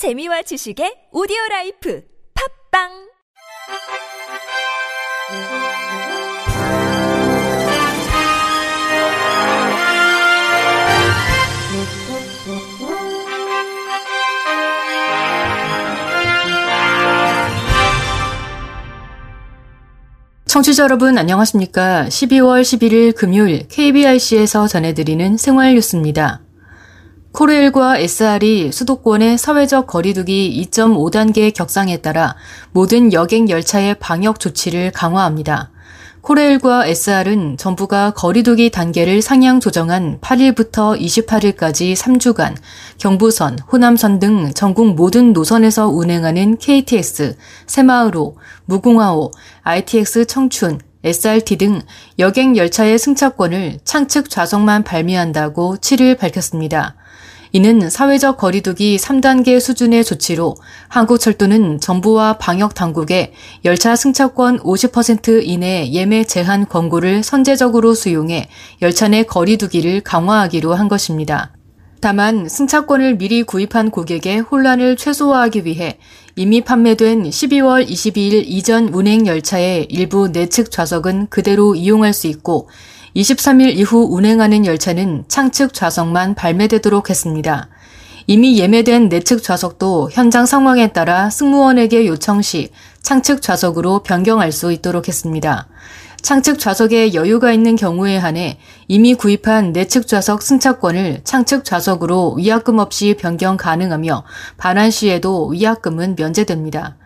재미와 지식의 오디오 라이프 팟빵 청취자 여러분 안녕하십니까? 12월 11일 금요일 KBIC에서 전해드리는 생활 뉴스입니다. 코레일과 SR이 수도권의 사회적 거리두기 2.5단계 격상에 따라 모든 여객 열차의 방역 조치를 강화합니다. 코레일과 SR은 정부가 거리두기 단계를 상향 조정한 8일부터 28일까지 3주간 경부선, 호남선 등 전국 모든 노선에서 운행하는 KTX, 새마을호, 무궁화호, ITX 청춘, SRT 등 여객 열차의 승차권을 창측 좌석만 발미한다고 7일 밝혔습니다. 이는 사회적 거리두기 3단계 수준의 조치로 한국철도는 정부와 방역 당국에 열차 승차권 50% 이내 예매 제한 권고를 선제적으로 수용해 열차 내 거리두기를 강화하기로 한 것입니다. 다만 승차권을 미리 구입한 고객의 혼란을 최소화하기 위해 이미 판매된 12월 22일 이전 운행 열차의 일부 내측 좌석은 그대로 이용할 수 있고 23일 이후 운행하는 열차는 창측 좌석만 발매되도록 했습니다. 이미 예매된 내측 좌석도 현장 상황에 따라 승무원에게 요청 시 창측 좌석으로 변경할 수 있도록 했습니다. 창측 좌석에 여유가 있는 경우에 한해 이미 구입한 내측 좌석 승차권을 창측 좌석으로 위약금 없이 변경 가능하며 반환 시에도 위약금은 면제됩니다.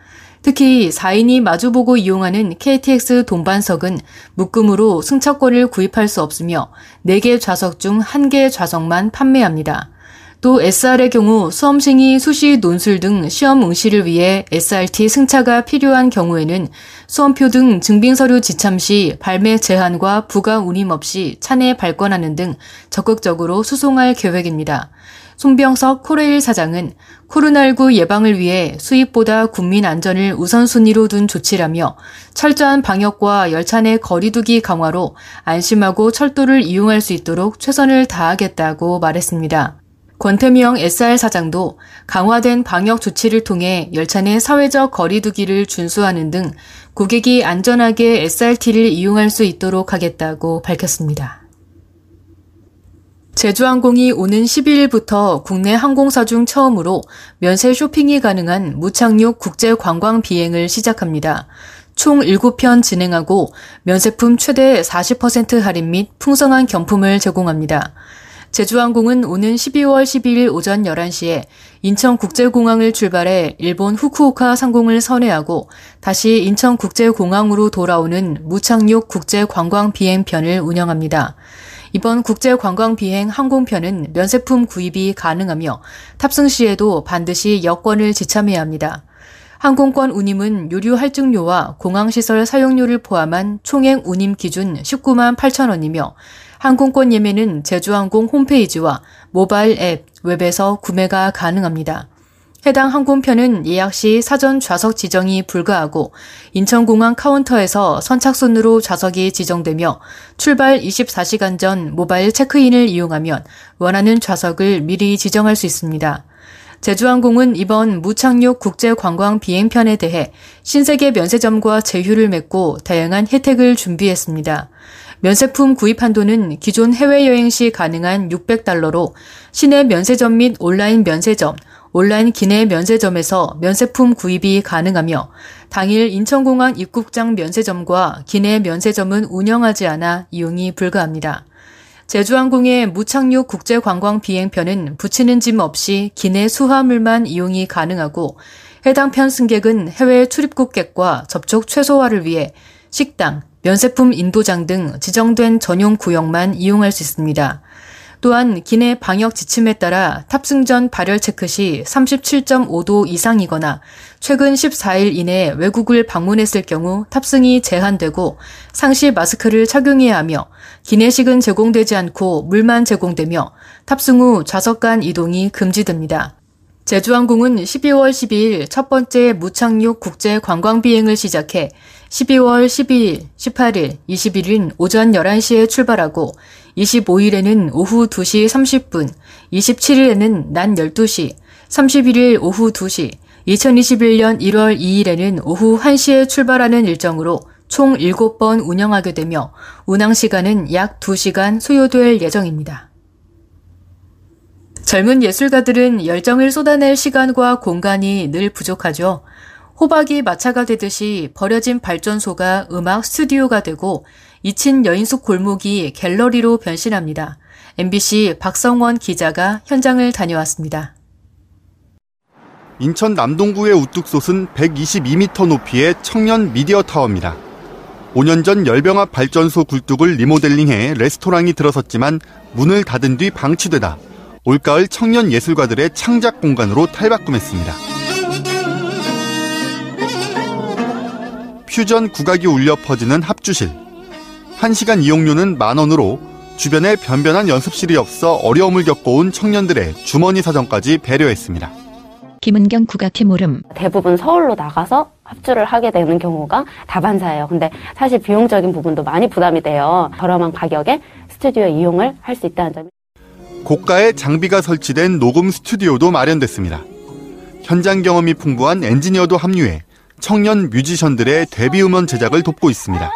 특히 4인이 마주보고 이용하는 KTX 동반석은 묶음으로 승차권을 구입할 수 없으며 4개 좌석 중 1개 좌석만 판매합니다. 또 SR의 경우 수험생이 수시 논술 등 시험 응시를 위해 SRT 승차가 필요한 경우에는 수험표 등 증빙서류 지참 시 발매 제한과 부가 운임 없이 차내 발권하는 등 적극적으로 수송할 계획입니다. 송병석 코레일 사장은 코로나19 예방을 위해 수입보다 국민 안전을 우선순위로 둔 조치라며 철저한 방역과 열차 내 거리두기 강화로 안심하고 철도를 이용할 수 있도록 최선을 다하겠다고 말했습니다. 권태명 SR 사장도 강화된 방역 조치를 통해 열차 내 사회적 거리두기를 준수하는 등 고객이 안전하게 SRT를 이용할 수 있도록 하겠다고 밝혔습니다. 제주항공이 오는 12일부터 국내 항공사 중 처음으로 면세 쇼핑이 가능한 무착륙 국제 관광 비행을 시작합니다. 총 7편 진행하고 면세품 최대 40% 할인 및 풍성한 경품을 제공합니다. 제주항공은 오는 12월 12일 오전 11시에 인천국제공항을 출발해 일본 후쿠오카 상공을 선회하고 다시 인천국제공항으로 돌아오는 무착륙 국제관광 비행편을 운영합니다. 이번 국제 관광 비행 항공편은 면세품 구입이 가능하며 탑승 시에도 반드시 여권을 지참해야 합니다. 항공권 운임은 유류 할증료와 공항시설 사용료를 포함한 총액 운임 기준 19만 8천 원이며 항공권 예매는 제주항공 홈페이지와 모바일 앱, 웹에서 구매가 가능합니다. 해당 항공편은 예약 시 사전 좌석 지정이 불가하고 인천공항 카운터에서 선착순으로 좌석이 지정되며 출발 24시간 전 모바일 체크인을 이용하면 원하는 좌석을 미리 지정할 수 있습니다. 제주항공은 이번 무착륙 국제관광 비행편에 대해 신세계 면세점과 제휴를 맺고 다양한 혜택을 준비했습니다. 면세품 구입 한도는 기존 해외여행 시 가능한 600달러로 시내 면세점 및 온라인 면세점, 온라인 기내 면세점에서 면세품 구입이 가능하며 당일 인천공항 입국장 면세점과 기내 면세점은 운영하지 않아 이용이 불가합니다. 제주항공의 무착륙 국제관광 비행편은 붙이는 짐 없이 기내 수화물만 이용이 가능하고 해당 편 승객은 해외 출입국객과 접촉 최소화를 위해 식당, 면세품 인도장 등 지정된 전용 구역만 이용할 수 있습니다. 또한 기내 방역 지침에 따라 탑승 전 발열 체크 시 37.5도 이상이거나 최근 14일 이내 외국을 방문했을 경우 탑승이 제한되고 상시 마스크를 착용해야 하며 기내식은 제공되지 않고 물만 제공되며 탑승 후 좌석 간 이동이 금지됩니다. 제주항공은 12월 12일 첫 번째 무착륙 국제 관광 비행을 시작해 12월 12일, 18일, 21일 오전 11시에 출발하고 25일에는 오후 2시 30분, 27일에는 낮 12시, 31일 오후 2시, 2021년 1월 2일에는 오후 1시에 출발하는 일정으로 총 7번 운영하게 되며 운항 시간은 약 2시간 소요될 예정입니다. 젊은 예술가들은 열정을 쏟아낼 시간과 공간이 늘 부족하죠. 호박이 마차가 되듯이 버려진 발전소가 음악 스튜디오가 되고 잊힌 여인숙 골목이 갤러리로 변신합니다. MBC 박성원 기자가 현장을 다녀왔습니다. 인천 남동구에 우뚝 솟은 122m 높이의 청년 미디어 타워입니다. 5년 전 열병합 발전소 굴뚝을 리모델링해 레스토랑이 들어섰지만 문을 닫은 뒤 방치되다 올가을 청년 예술가들의 창작 공간으로 탈바꿈했습니다. 퓨전 국악이 울려 퍼지는 합주실. 1시간 이용료는 만 원으로 주변에 변변한 연습실이 없어 어려움을 겪어온 청년들의 주머니 사정까지 배려했습니다. 김은경 국악회 모름. 대부분 서울로 나가서 합주를 하게 되는 경우가 다반사예요. 근데 사실 비용적인 부분도 많이 부담이 돼요. 저렴한 가격에 스튜디오 이용을 할 수 있다는 점이. 고가의 장비가 설치된 녹음 스튜디오도 마련됐습니다. 현장 경험이 풍부한 엔지니어도 합류해 청년 뮤지션들의 데뷔 음원 제작을 돕고 있습니다.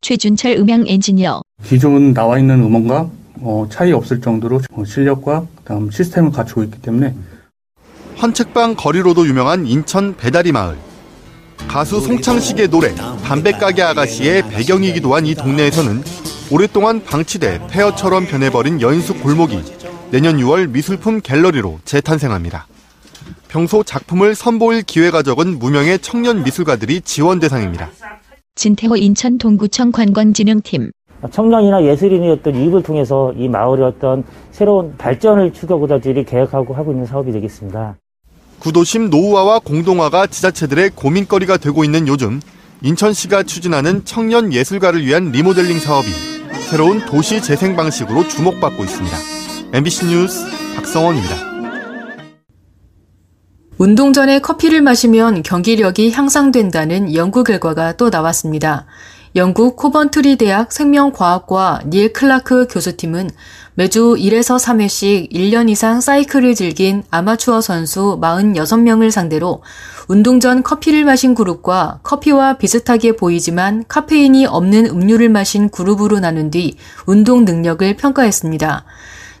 최준철 음향 엔지니어. 기존 나와 있는 음원과 어, 차이 없을 정도로 실력과 그다음 시스템을 갖추고 있기 때문에 헌책방 거리로도 유명한 인천 배다리 마을. 가수 송창식의 노래 담배가게 아가씨의 배경이기도 한 이 동네에서는 오랫동안 방치돼 폐허처럼 변해버린 여인숙 골목이 내년 6월 미술품 갤러리로 재탄생합니다. 평소 작품을 선보일 기회가 적은 무명의 청년 미술가들이 지원 대상입니다. 진태호 인천 동구청 관광진흥팀. 청년이나 예술인의 어떤 이익을 통해서 이 마을의 어떤 새로운 발전을 추구하고자 계획하고 하고 있는 사업이 되겠습니다. 구도심 노후화와 공동화가 지자체들의 고민거리가 되고 있는 요즘 인천시가 추진하는 청년 예술가를 위한 리모델링 사업이 새로운 도시 재생 방식으로 주목받고 있습니다. MBC 뉴스 박성원입니다. 운동 전에 커피를 마시면 경기력이 향상된다는 연구 결과가 또 나왔습니다. 영국 코번트리 대학 생명과학과 닐 클라크 교수팀은 매주 1에서 3회씩 1년 이상 사이클을 즐긴 아마추어 선수 46명을 상대로 운동 전 커피를 마신 그룹과 커피와 비슷하게 보이지만 카페인이 없는 음료를 마신 그룹으로 나눈 뒤 운동 능력을 평가했습니다.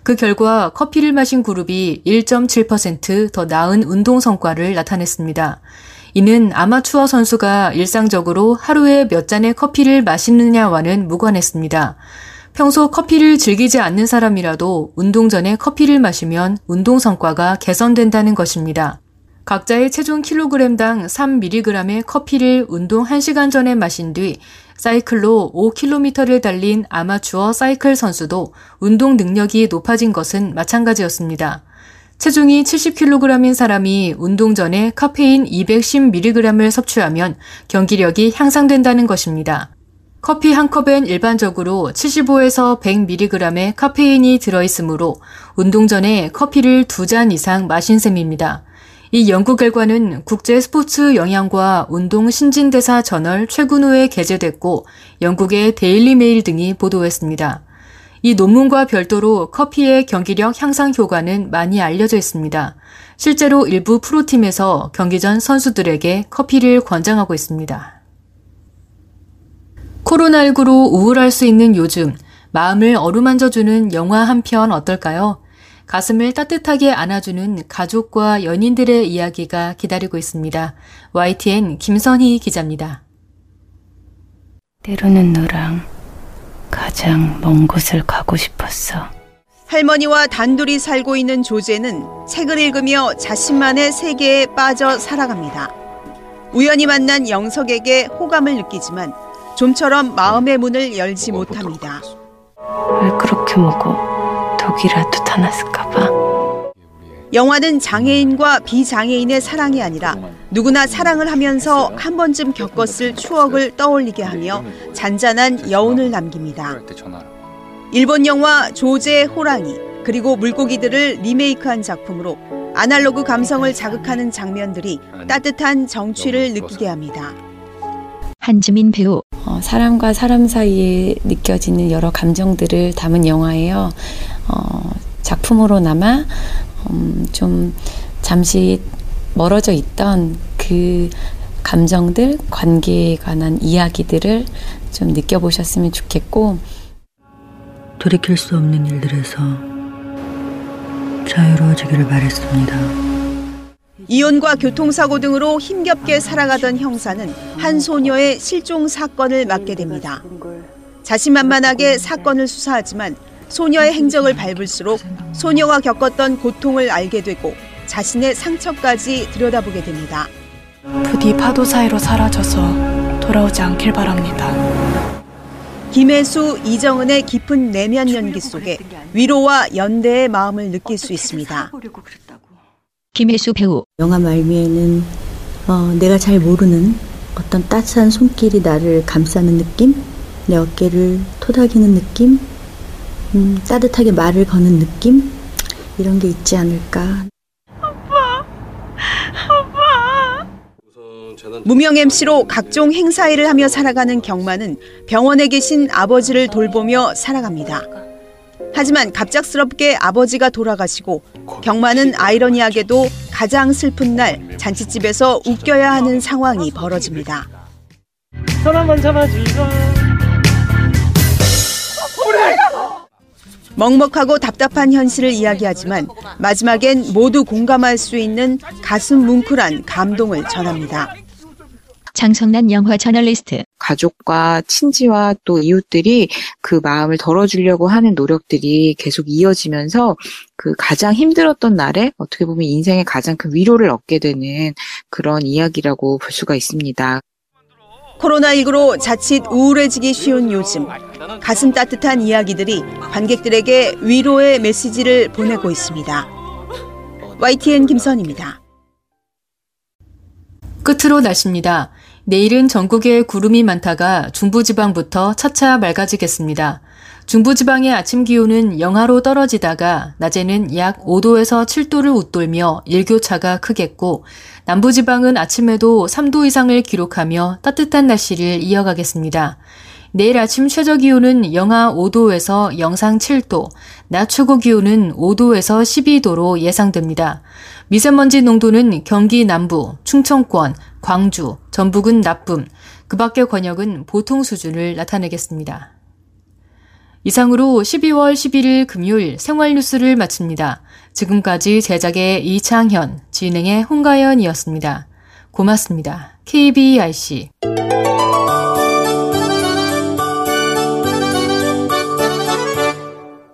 그 결과 커피를 마신 그룹이 1.7%더 나은 운동 성과를 나타냈습니다. 이는 아마추어 선수가 일상적으로 하루에 몇 잔의 커피를 마시느냐와는 무관했습니다. 평소 커피를 즐기지 않는 사람이라도 운동 전에 커피를 마시면 운동 성과가 개선된다는 것입니다. 각자의 체중 킬로그램당 3mg의 커피를 운동 1시간 전에 마신 뒤 사이클로 5km를 달린 아마추어 사이클 선수도 운동 능력이 높아진 것은 마찬가지였습니다. 체중이 70kg인 사람이 운동 전에 카페인 210mg을 섭취하면 경기력이 향상된다는 것입니다. 커피 한 컵엔 일반적으로 75에서 100mg의 카페인이 들어있으므로 운동 전에 커피를 두 잔 이상 마신 셈입니다. 이 연구 결과는 국제 스포츠 영양과 운동 신진대사 저널 최근호에 게재됐고 영국의 데일리 메일 등이 보도했습니다. 이 논문과 별도로 커피의 경기력 향상 효과는 많이 알려져 있습니다. 실제로 일부 프로팀에서 경기 전 선수들에게 커피를 권장하고 있습니다. 코로나19로 우울할 수 있는 요즘, 마음을 어루만져주는 영화 한 편 어떨까요? 가슴을 따뜻하게 안아주는 가족과 연인들의 이야기가 기다리고 있습니다. YTN 김선희 기자입니다. 때로는 너랑 가장 먼 곳을 가고 싶었어. 할머니와 단둘이 살고 있는 조제는 책을 읽으며 자신만의 세계에 빠져 살아갑니다. 우연히 만난 영석에게 호감을 느끼지만 좀처럼 마음의 문을 열지 못합니다. 왜 그렇게 먹어? 독이라도 타났을까봐. 영화는 장애인과 비장애인의 사랑이 아니라 누구나 사랑을 하면서 한 번쯤 겪었을 추억을 떠올리게 하며 잔잔한 여운을 남깁니다. 일본 영화 조제의 호랑이 그리고 물고기들을 리메이크한 작품으로 아날로그 감성을 자극하는 장면들이 따뜻한 정취를 느끼게 합니다. 한지민 배우 어, 사람과 사람 사이에 느껴지는 여러 감정들을 담은 영화예요. 어, 작품으로나마 음, 좀 잠시 멀어져 있던 그 감정들, 관계에 관한 이야기들을 좀 느껴보셨으면 좋겠고, 돌이킬 수 없는 일들에서 자유로워지기를 바랬습니다. 이혼과 교통사고 등으로 힘겹게 살아가던 형사는 한 소녀의 실종 사건을 맡게 됩니다. 자신만만하게 사건을 수사하지만 소녀의 행적을 밟을수록 소녀가 겪었던 고통을 알게 되고 자신의 상처까지 들여다보게 됩니다. 부디 파도 사이로 사라져서 돌아오지 않길 바랍니다. 김혜수, 이정은의 깊은 내면 연기 속에 위로와 연대의 마음을 느낄 수 있습니다. 김혜수 배우 영화 말미에는 어, 내가 잘 모르는 어떤 따스한 손길이 나를 감싸는 느낌, 내 어깨를 토닥이는 느낌, 음, 따뜻하게 말을 거는 느낌 이런 게 있지 않을까. 무명 MC로 각종 행사 일을 하며 살아가는 경마는 병원에 계신 아버지를 돌보며 살아갑니다. 하지만 갑작스럽게 아버지가 돌아가시고 경마는 아이러니하게도 가장 슬픈 날 잔치집에서 웃겨야 하는 상황이 벌어집니다. 손 한번 잡아주이 먹먹하고 답답한 현실을 이야기하지만 마지막엔 모두 공감할 수 있는 가슴 뭉클한 감동을 전합니다. 장성난 영화 저널리스트 가족과 친지와 또 이웃들이 그 마음을 덜어주려고 하는 노력들이 계속 이어지면서 그 가장 힘들었던 날에 어떻게 보면 인생의 가장 큰 위로를 얻게 되는 그런 이야기라고 볼 수가 있습니다. 코로나19로 자칫 우울해지기 쉬운 요즘 가슴 따뜻한 이야기들이 관객들에게 위로의 메시지를 보내고 있습니다. YTN 김선입니다. 끝으로 날씨입니다. 내일은 전국에 구름이 많다가 중부지방부터 차차 맑아지겠습니다. 중부지방의 아침 기온은 영하로 떨어지다가 낮에는 약 5도에서 7도를 웃돌며 일교차가 크겠고 남부지방은 아침에도 3도 이상을 기록하며 따뜻한 날씨를 이어가겠습니다. 내일 아침 최저 기온은 영하 5도에서 영상 7도, 낮 최고 기온은 5도에서 12도로 예상됩니다. 미세먼지 농도는 경기 남부, 충청권, 광주, 전북은 나쁨, 그 밖의 권역은 보통 수준을 나타내겠습니다. 이상으로 12월 11일 금요일 생활 뉴스를 마칩니다. 지금까지 제작의 이창현, 진행의 홍가연이었습니다. 고맙습니다. KBIC